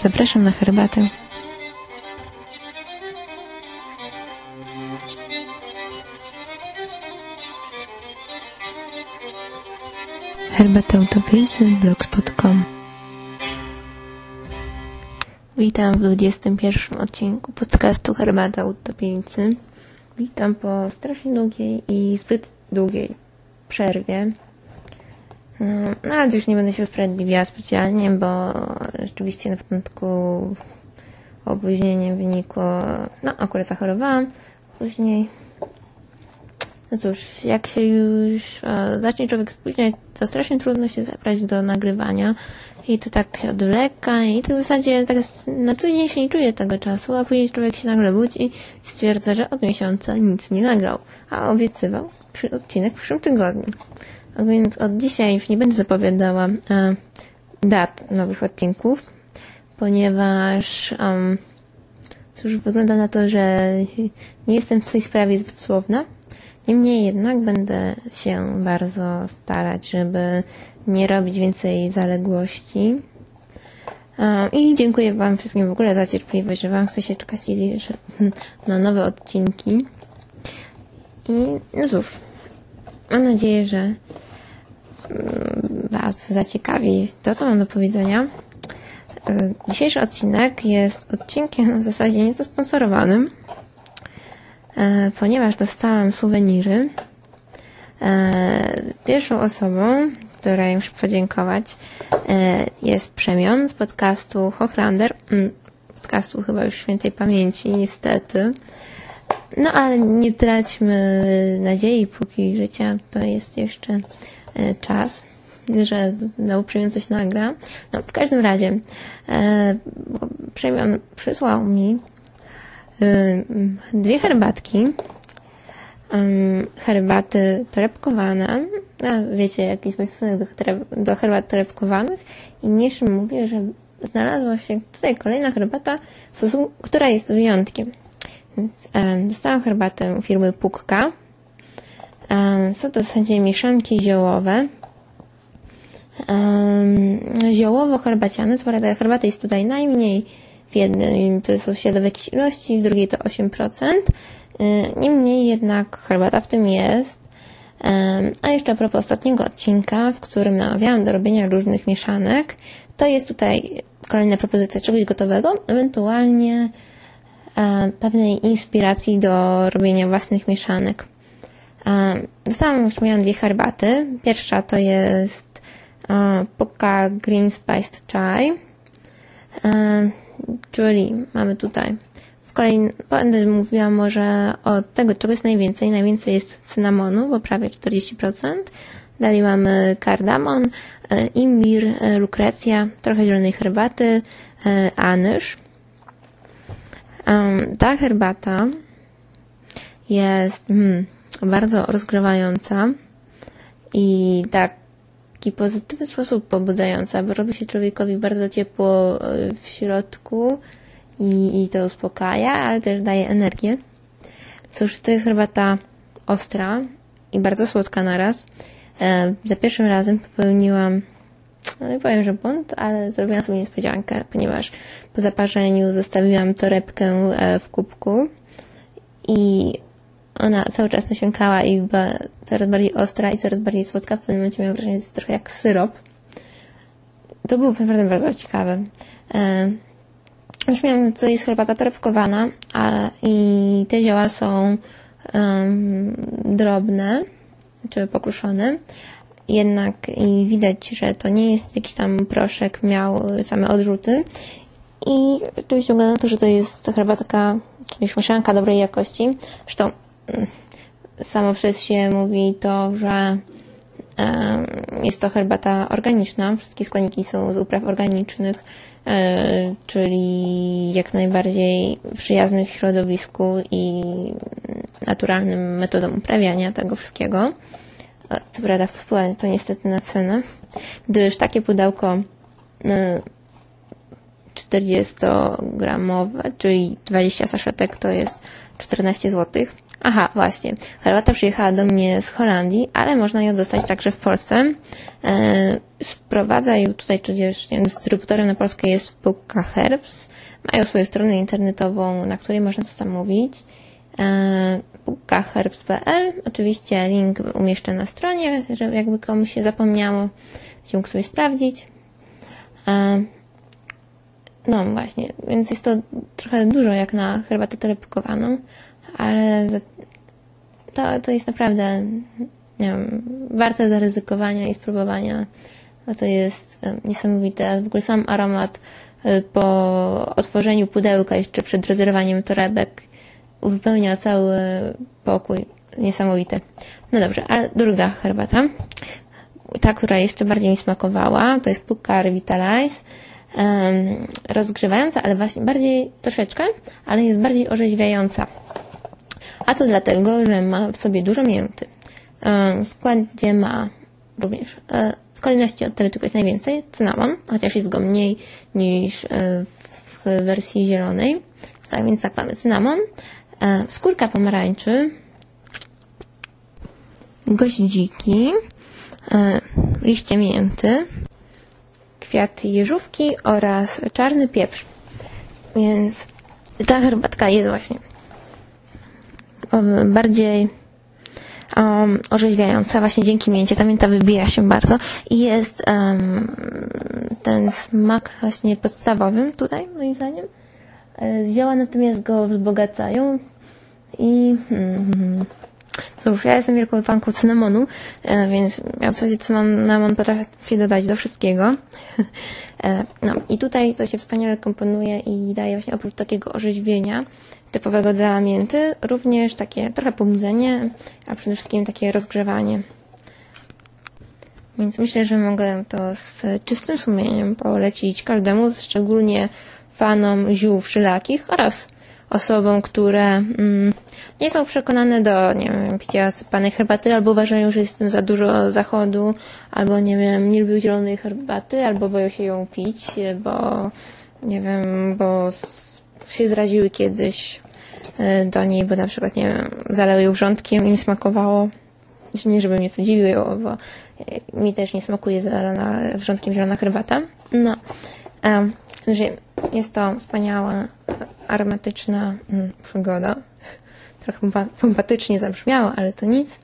Zapraszam na herbatę. Herbata Utopijcy blogspot.com Witam w 21 odcinku podcastu Herbata Utopieńcy. Witam po strasznie długiej i zbyt długiej przerwie. No, ale już nie będę się usprawiedliwiała specjalnie, bo rzeczywiście na początku opóźnienie wynikło, no akurat zachorowałam, później no cóż, jak się już e, zacznie człowiek spóźniać, to strasznie trudno się zabrać do nagrywania i to tak odwleka i to w zasadzie tak na co dzień się nie czuje tego czasu, a później człowiek się nagle budzi i stwierdza, że od miesiąca nic nie nagrał, a obiecywał przy odcinek w przyszłym tygodniu. Więc od dzisiaj już nie będę zapowiadała e, dat nowych odcinków, ponieważ um, cóż, wygląda na to, że nie jestem w tej sprawie zbyt słowna. Niemniej jednak będę się bardzo starać, żeby nie robić więcej zaległości. I dziękuję Wam wszystkim w ogóle za cierpliwość, że Wam chce się czekać na nowe odcinki. I no cóż, mam nadzieję, że Was zaciekawi to, co mam do powiedzenia. E, dzisiejszy odcinek jest odcinkiem w zasadzie nieco sponsorowanym. E, ponieważ dostałam suweniry. Pierwszą osobą, której muszę podziękować, jest Przemion z podcastu Hochlander. Mm, podcastu chyba już świętej pamięci, niestety. No ale nie traćmy nadziei, póki życia to jest jeszcze czas, że znowu Przemion coś nagra. No w każdym razie Przemion przysłał mi Y, dwie herbatki. Herbaty torebkowane. A wiecie, jaki jest mój stosunek do, do herbat torebkowanych. I niniejszym mówię, że znalazła się tutaj kolejna herbata, która jest wyjątkiem. Więc, um, dostałam herbatę firmy Pukka. Są to w zasadzie mieszanki ziołowe. Ziołowo-herbaciane. Co herbaty jest tutaj najmniej w jednym to są świadowe jakieś ilości, w drugiej to 8%. Y, niemniej jednak herbata w tym jest. A jeszcze a propos ostatniego odcinka, w którym namawiałam do robienia różnych mieszanek, to jest tutaj kolejna propozycja czegoś gotowego, ewentualnie pewnej inspiracji do robienia własnych mieszanek. Dostałam, już miałam dwie herbaty. Pierwsza to jest Poka Green Spiced Chai Czyli mamy tutaj w kolejnym, będę mówiła może o tego, czego jest najwięcej. Najwięcej jest cynamonu, bo prawie 40%. Dalej mamy kardamon, e, imbir, e, lukrecja, trochę zielonej herbaty, e, anyż. Ta herbata jest hmm, bardzo rozgrywająca i tak taki pozytywny sposób pobudzająca, bo robi się człowiekowi bardzo ciepło e, w środku i, i to uspokaja, ale też daje energię. Cóż, to jest herbata ostra i bardzo słodka naraz. E, za pierwszym razem popełniłam, no nie powiem, że błąd, ale zrobiłam sobie niespodziankę, ponieważ po zaparzeniu zostawiłam torebkę e, w kubku i ona cały czas nasiąkała i była coraz bardziej ostra i coraz bardziej słodka. W pewnym momencie miałam wrażenie, że jest trochę jak syrop. To było naprawdę bardzo ciekawe. E, już miałam, to jest herbata torebkowana, ale i te zioła są um, drobne, czy pokruszone. Jednak i widać, że to nie jest jakiś tam proszek, miał same odrzuty. I oczywiście wygląda na to, że to jest herbatka, czyli mieszanka dobrej jakości. Zresztą samo przez się mówi to, że jest to herbata organiczna. Wszystkie składniki są z upraw organicznych, e, czyli jak najbardziej przyjaznych środowisku i naturalnym metodom uprawiania tego wszystkiego. E, co prawda wpływa to niestety na cenę, gdyż takie pudełko 40-gramowe, czyli 20 saszetek to jest 14 zł, Aha, właśnie. Herbata przyjechała do mnie z Holandii, ale można ją dostać także w Polsce. E, sprowadza ją tutaj, tudzież nie, dystrybutorem na Polskę jest Puka Herbs. Mają swoją stronę internetową, na której można to zamówić. E, pukaherbs.pl. Oczywiście link umieszczę na stronie, żeby jakby komuś się zapomniało, będzie mógł sobie sprawdzić. E, no właśnie, więc jest to trochę dużo jak na herbatę telepukowaną, ale to, to jest naprawdę nie wiem, warte zaryzykowania i spróbowania, bo to jest niesamowite. W ogóle sam aromat y, po otworzeniu pudełka, jeszcze przed rozerwaniem torebek, uzupełnia cały pokój. Niesamowite. No dobrze, a druga herbata, ta, która jeszcze bardziej mi smakowała, to jest Puka Revitalize um, rozgrzewająca, ale właśnie bardziej troszeczkę, ale jest bardziej orzeźwiająca. A to dlatego, że ma w sobie dużo mięty. Um, w składzie ma również e, w kolejności od tego jest najwięcej cynamon, chociaż jest go mniej niż e, w wersji zielonej. Tak więc tak mamy cynamon, e, skórka pomarańczy, goździki, liście mięty, kwiaty jeżówki oraz czarny pieprz. Więc ta herbatka jest właśnie bardziej um, orzeźwiająca właśnie dzięki mięcie. Ta mięta wybija się bardzo i jest um, ten smak właśnie podstawowym tutaj moim zdaniem. E, zioła natomiast go wzbogacają i hmm, Cóż, ja jestem wielką fanką cynamonu, e, więc w zasadzie cynamon potrafię dodać do wszystkiego. E, no i tutaj to się wspaniale komponuje i daje właśnie oprócz takiego orzeźwienia typowego dla mięty, również takie trochę pobudzenie, a przede wszystkim takie rozgrzewanie. Więc myślę, że mogę to z czystym sumieniem polecić każdemu, szczególnie fanom ziół wszelakich oraz osobom, które mm, nie są przekonane do, nie wiem, picia sypanej herbaty, albo uważają, że jest tym za dużo zachodu, albo nie wiem, nie lubią zielonej herbaty, albo boją się ją pić, bo nie wiem, bo się zraziły kiedyś e, do niej, bo na przykład, nie wiem, zalały ją wrzątkiem i nie smakowało. Znaczy, nie, żeby mnie to dziwiło, bo e, mi też nie smakuje zalana wrzątkiem zielona herbata. No. Że jest to wspaniała, aromatyczna mm, przygoda. Trochę pompatycznie zabrzmiało, ale to nic.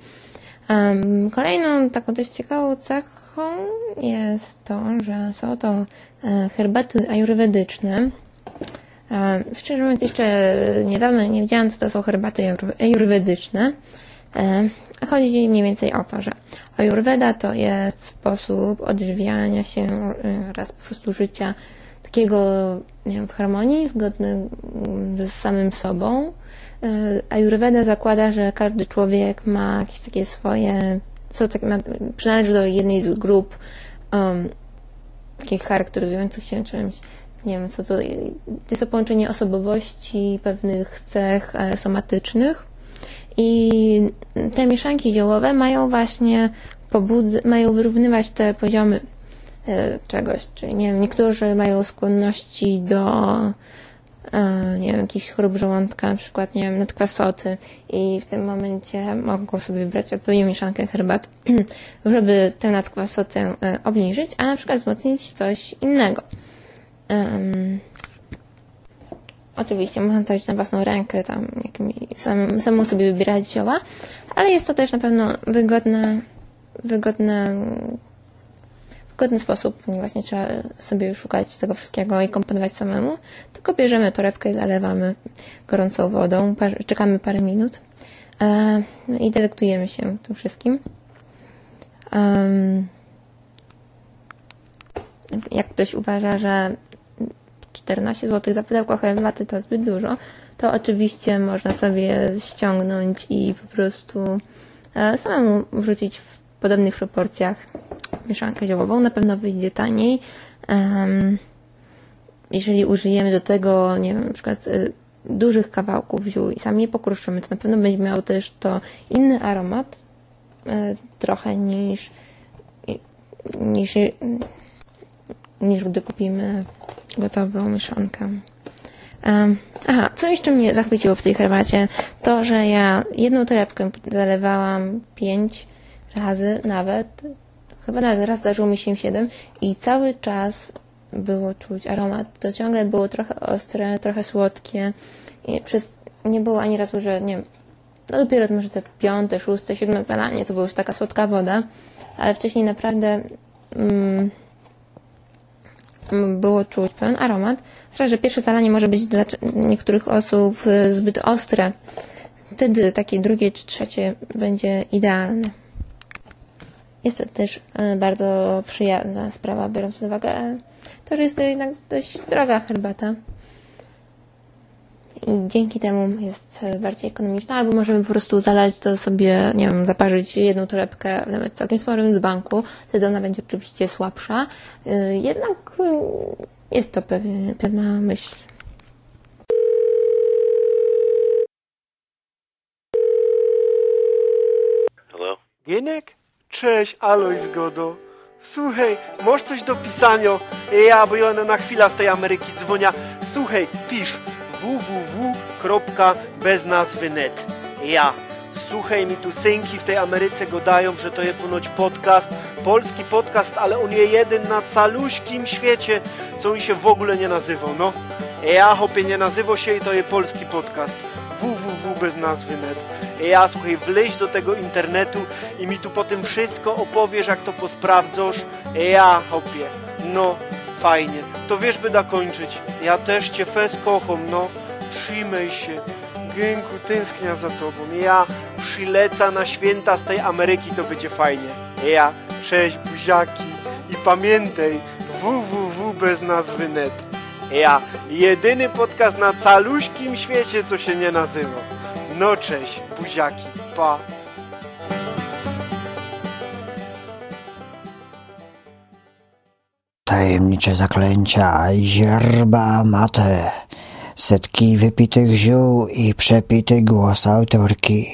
Kolejną taką dość ciekawą cechą jest to, że są to e, herbaty ajurwedyczne. E, szczerze mówiąc, jeszcze niedawno nie wiedziałam, co to są herbaty ajurwedyczne. E, chodzi mniej więcej o to, że ajurweda to jest sposób odżywiania się oraz po prostu życia takiego wiem, w harmonii, zgodny z samym sobą. E, Ayurveda zakłada, że każdy człowiek ma jakieś takie swoje, co tak, ma, przynależy do jednej z grup um, takich charakteryzujących się czymś. Nie wiem, co to jest to połączenie osobowości, pewnych cech e, somatycznych. I te mieszanki ziołowe mają właśnie pobudz- mają wyrównywać te poziomy E, czegoś. Czyli nie wiem, niektórzy mają skłonności do e, nie wiem, jakichś chorób żołądka, na przykład, nie wiem, nadkwasoty i w tym momencie mogą sobie wybrać odpowiednią mieszankę herbat, żeby tę nadkwasotę obniżyć, a na przykład wzmocnić coś innego. Um, oczywiście można to robić na własną rękę, tam jakimi, sam, samą sobie wybierać zioła, ale jest to też na pewno wygodne, wygodne godny sposób, ponieważ nie trzeba sobie szukać tego wszystkiego i komponować samemu, tylko bierzemy torebkę i zalewamy gorącą wodą, czekamy parę minut e, i delektujemy się tym wszystkim. jak ktoś uważa, że 14 zł za pudełko herbaty to zbyt dużo, to oczywiście można sobie ściągnąć i po prostu e, samemu wrzucić w podobnych proporcjach mieszankę ziołową. Na pewno wyjdzie taniej. Jeżeli użyjemy do tego, nie wiem, na przykład y, dużych kawałków ziół i sami je pokruszymy, to na pewno będzie miało też to inny aromat y, trochę niż niż niż gdy kupimy gotową mieszankę. Um, aha, co jeszcze mnie zachwyciło w tej herbacie, to, że ja jedną torebkę zalewałam pięć razy nawet, chyba nawet raz zdarzyło mi się siedem i cały czas było czuć aromat. To ciągle było trochę ostre, trochę słodkie. I przez, nie było ani razu, że nie wiem, no dopiero może te piąte, szóste, siódme zalanie to była już taka słodka woda, ale wcześniej naprawdę mm, było czuć pełen aromat. Zwłaszcza, że pierwsze zalanie może być dla niektórych osób y, zbyt ostre. Wtedy takie drugie czy trzecie będzie idealne. Jest to też y, bardzo przyjemna sprawa, biorąc pod uwagę to, że jest to jednak dość droga herbata. I dzięki temu jest bardziej ekonomiczna, albo możemy po prostu zalać to sobie, nie wiem, zaparzyć jedną torebkę, nawet całkiem sporym z banku, wtedy ona będzie oczywiście słabsza. Y, jednak y, jest to pewna myśl. Hello? Gienek? Cześć, Aloj Zgodo. Słuchaj, masz coś do pisania? Ja, bo ja na chwilę z tej Ameryki dzwonia. Słuchaj, pisz www.beznazwy.net Ja. Słuchaj, mi tu synki w tej Ameryce godają, że to jest ponoć podcast, polski podcast, ale on jest jeden na caluśkim świecie, co on się w ogóle nie nazywał, no. Ja, hopie, nie nazywał się i to jest polski podcast www.beznazwy.net Ja, słuchaj, wleź do tego internetu i mi tu po tym wszystko opowiesz, jak to posprawdzasz. Ja, hopie, no, fajnie. To wiesz, by dokończyć. Ja też cię fes kocham, no. Trzymaj się. Gęku, tęsknia za tobą. Ja przyleca na święta z tej Ameryki, to będzie fajnie. Ja, cześć buziaki. I pamiętaj, www.beznazwy.net Ja, jedyny podcast na caluśkim świecie, co się nie nazywa. No cześć, buziaki, pa. Tajemnicze zaklęcia, yerba mate, setki wypitych ziół i przepity głos autorki.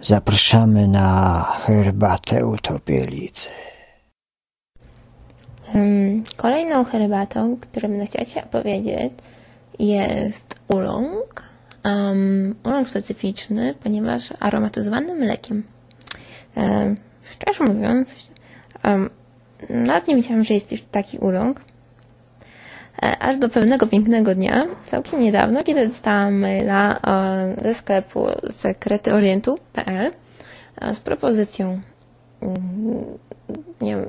Zapraszamy na herbatę utopielicy. Hmm, Kolejną herbatą, którą będę chciała Ci opowiedzieć, jest ulong. Um, ulong specyficzny, ponieważ aromatyzowany mlekiem. Um, szczerze mówiąc, um, nawet nie wiedziałam, że jest już taki ulong. E, Aż do pewnego pięknego dnia, całkiem niedawno, kiedy dostałam maila e, ze sklepu sekretyorientu.pl e, z propozycją mm, nie wiem,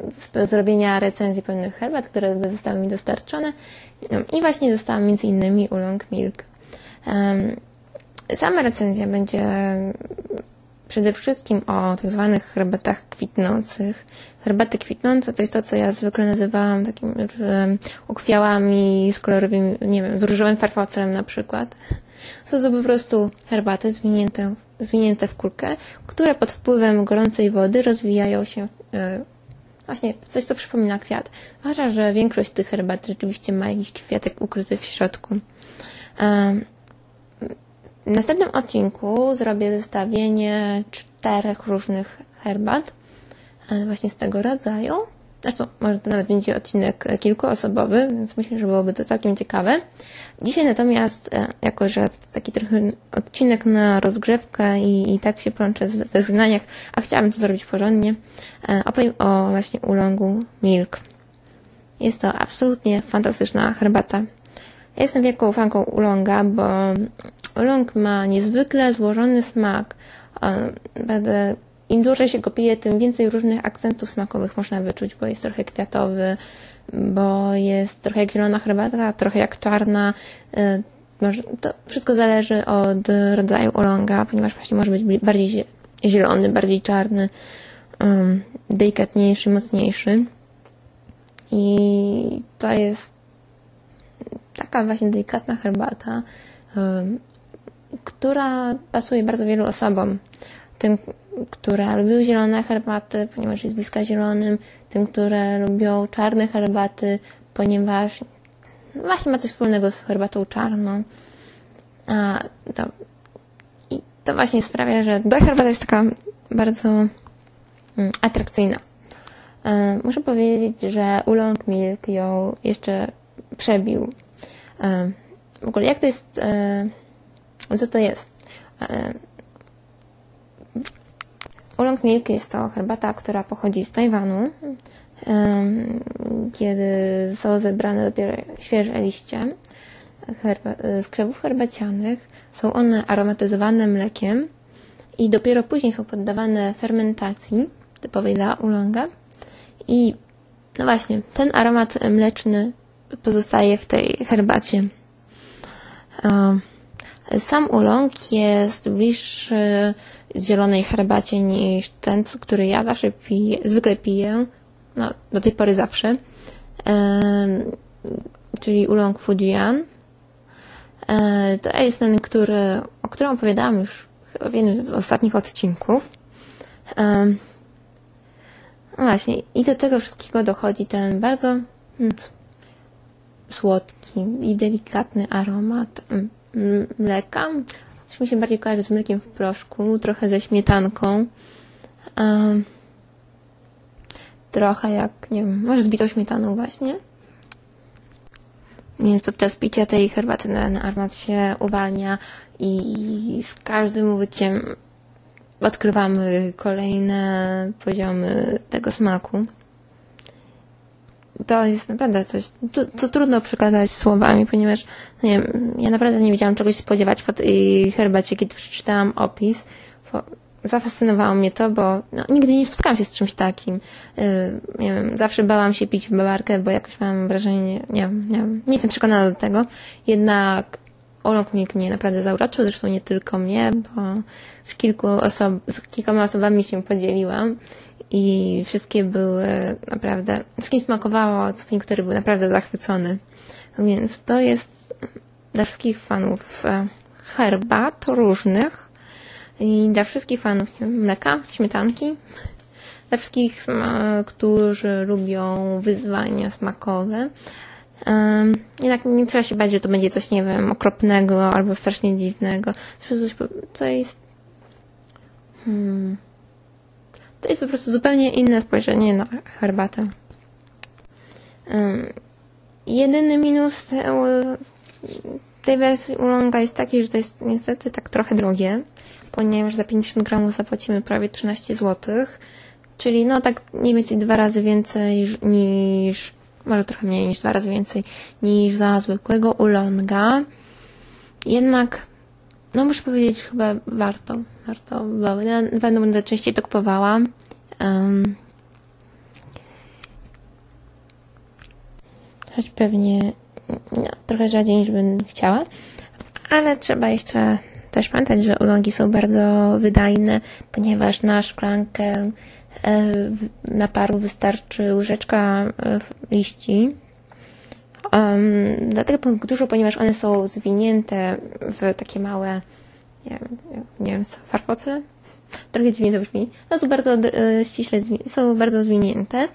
zrobienia recenzji pewnych herbat, które zostały mi dostarczone. No, I właśnie dostałam między innymi Ulong Milk. Sama recenzja będzie przede wszystkim o tak zwanych herbatach kwitnących. Herbaty kwitnące to jest to, co ja zwykle nazywałam takimi ukwiałami z kolorowymi, nie wiem, z różowym farfocelem na przykład. Są to po prostu herbaty zwinięte, zwinięte w kulkę, które pod wpływem gorącej wody rozwijają się e, właśnie coś, co przypomina kwiat. Zwłaszcza, że większość tych herbat rzeczywiście ma jakiś kwiatek ukryty w środku. W następnym odcinku zrobię zestawienie czterech różnych herbat właśnie z tego rodzaju. Zresztą może to nawet będzie odcinek kilkuosobowy, więc myślę, że byłoby to całkiem ciekawe. Dzisiaj natomiast, e, jako że taki trochę odcinek na rozgrzewkę i, i tak się plączę ze znaniach, a chciałabym to zrobić porządnie, e, opowiem o właśnie ulongu Milk. Jest to absolutnie fantastyczna herbata. Ja jestem wielką fanką ulonga, bo ulong ma niezwykle złożony smak. Im dłużej się go pije, tym więcej różnych akcentów smakowych można wyczuć, bo jest trochę kwiatowy, bo jest trochę jak zielona herbata, trochę jak czarna. E, to wszystko zależy od rodzaju ulonga, ponieważ właśnie może być bardziej zie- zielony, bardziej czarny, um, delikatniejszy, mocniejszy. I to jest taka właśnie delikatna herbata, em, która pasuje bardzo wielu osobom. Tym, które lubią zielone herbaty, ponieważ jest bliska zielonym, tym, które lubią czarne herbaty, ponieważ no właśnie ma coś wspólnego z herbatą czarną. A, to, I to właśnie sprawia, że ta herbata jest taka bardzo mm, atrakcyjna. E, Muszę powiedzieć, że Oolong Milk ją jeszcze przebił. E, w ogóle jak to jest, e, co to jest? E, Oolong Milk jest to herbata, która pochodzi z Tajwanu, em, kiedy są zebrane dopiero świeże liście herba, z krzewów herbacianych. Są one aromatyzowane mlekiem i dopiero później są poddawane fermentacji typowej dla oolonga. I no właśnie, ten aromat mleczny pozostaje w tej herbacie. Um, sam oolong jest bliższy zielonej herbacie niż ten, który ja zawsze piję, zwykle piję, no do tej pory zawsze, czyli oolong Fujian. E, to jest ten, który, o którym opowiadałam już chyba w jednym z ostatnich odcinków. No właśnie, i do tego wszystkiego dochodzi ten bardzo mm, słodki i delikatny aromat mm, mleka. Już mi się bardziej kojarzy z mlekiem w proszku, trochę ze śmietanką. Trochę jak, nie wiem, może z bitą śmietaną właśnie. Więc podczas picia tej herbaty ten aromat się uwalnia i z każdym łykiem odkrywamy kolejne poziomy tego smaku. To jest naprawdę coś, to trudno przekazać słowami, ponieważ no nie wiem, ja naprawdę nie wiedziałam czegoś spodziewać po tej herbacie, kiedy przeczytałam opis. Zafascynowało mnie to, bo no, nigdy nie spotkałam się z czymś takim. Yy, nie wiem, zawsze bałam się pić bawarkę, bo jakoś mam wrażenie, nie, nie, nie, nie jestem przekonana do tego. Jednak Olong Milk mnie naprawdę zauroczył, zresztą nie tylko mnie, bo już kilku osob, z kilkoma osobami się podzieliłam i wszystkie były naprawdę, wszystkim smakowało, co niektóry był naprawdę zachwycony. Więc to jest dla wszystkich fanów e, herbat różnych i dla wszystkich fanów mleka, śmietanki, dla wszystkich, którzy lubią wyzwania smakowe, jednak nie trzeba się bać, że to będzie coś, nie wiem, okropnego albo strasznie dziwnego. Coś, co jest... Hmm, to jest po prostu zupełnie inne spojrzenie na herbatę. Jedyny minus tej wersji Ulonga jest taki, że to jest niestety tak trochę drogie, ponieważ za 50 gramów zapłacimy prawie 13 zł, czyli no tak mniej więcej dwa razy więcej niż może trochę mniej niż dwa razy więcej niż za zwykłego ulonga. Jednak, no muszę powiedzieć, chyba warto. Warto, bo na pewno będę częściej to kupowała. Um, choć pewnie no, trochę rzadziej niż bym chciała. Ale trzeba jeszcze też pamiętać, że ulongi są bardzo wydajne, ponieważ na szklankę E, naparu wystarczy łyżeczka e, liści. Um, dlatego tak dużo, ponieważ one są zwinięte w takie małe, nie wiem, nie wiem co, farfocle? Trochę dziwnie to brzmi. No są bardzo e, ściśle, są bardzo zwinięte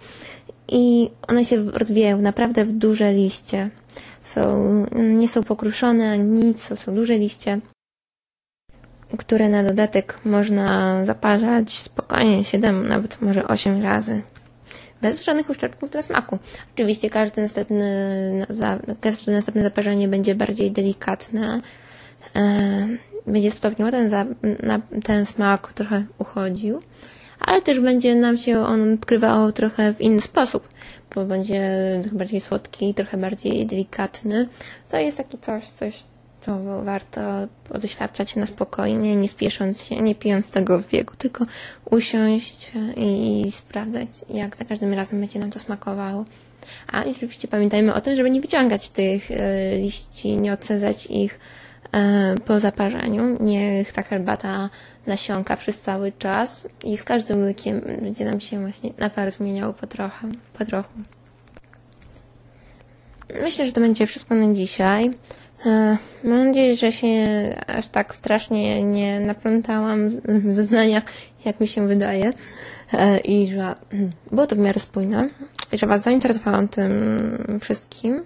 i one się rozwijają naprawdę w duże liście. Są, nie są pokruszone, nic, to są duże liście które na dodatek można zaparzać spokojnie 7, nawet może 8 razy. Bez żadnych uszczerbków dla smaku. Oczywiście każdy następny, każde następne zaparzenie będzie bardziej delikatne. E, będzie stopniowo ten, ten smak trochę uchodził, ale też będzie nam się on odkrywał trochę w inny sposób, bo będzie trochę bardziej słodki, trochę bardziej delikatny. To jest taki coś, coś, to warto doświadczać na spokojnie, nie spiesząc się, nie pijąc tego w biegu, tylko usiąść i, i sprawdzać, jak za każdym razem będzie nam to smakowało. A oczywiście pamiętajmy o tym, żeby nie wyciągać tych e, liści, nie odsadzać ich e, po zaparzeniu. Niech ta herbata nasiąka przez cały czas i z każdym łykiem będzie nam się właśnie napar zmieniał po trochę, po trochu. Myślę, że to będzie wszystko na dzisiaj. E, mam nadzieję, że się aż tak strasznie nie naplątałam w zeznaniach, jak mi się wydaje e, i że było to w miarę spójne i że Was zainteresowałam tym wszystkim.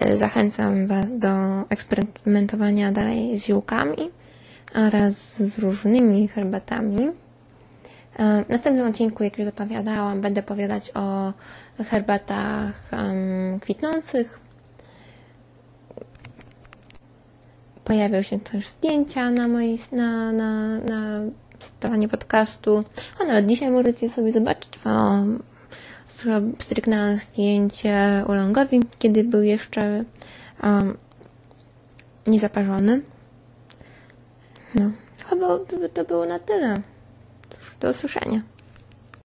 E, zachęcam Was do eksperymentowania dalej z ziółkami oraz z różnymi herbatami. W następnym odcinku, jak już zapowiadałam, będę opowiadać o herbatach kwitnących, pojawią się też zdjęcia na mojej, na, na, na stronie podcastu. A nawet dzisiaj możecie sobie zobaczyć, o, stryknęłam zdjęcie Ulongowi, kiedy był jeszcze um, niezaparzony. No, chyba to było na tyle. Do usłyszenia.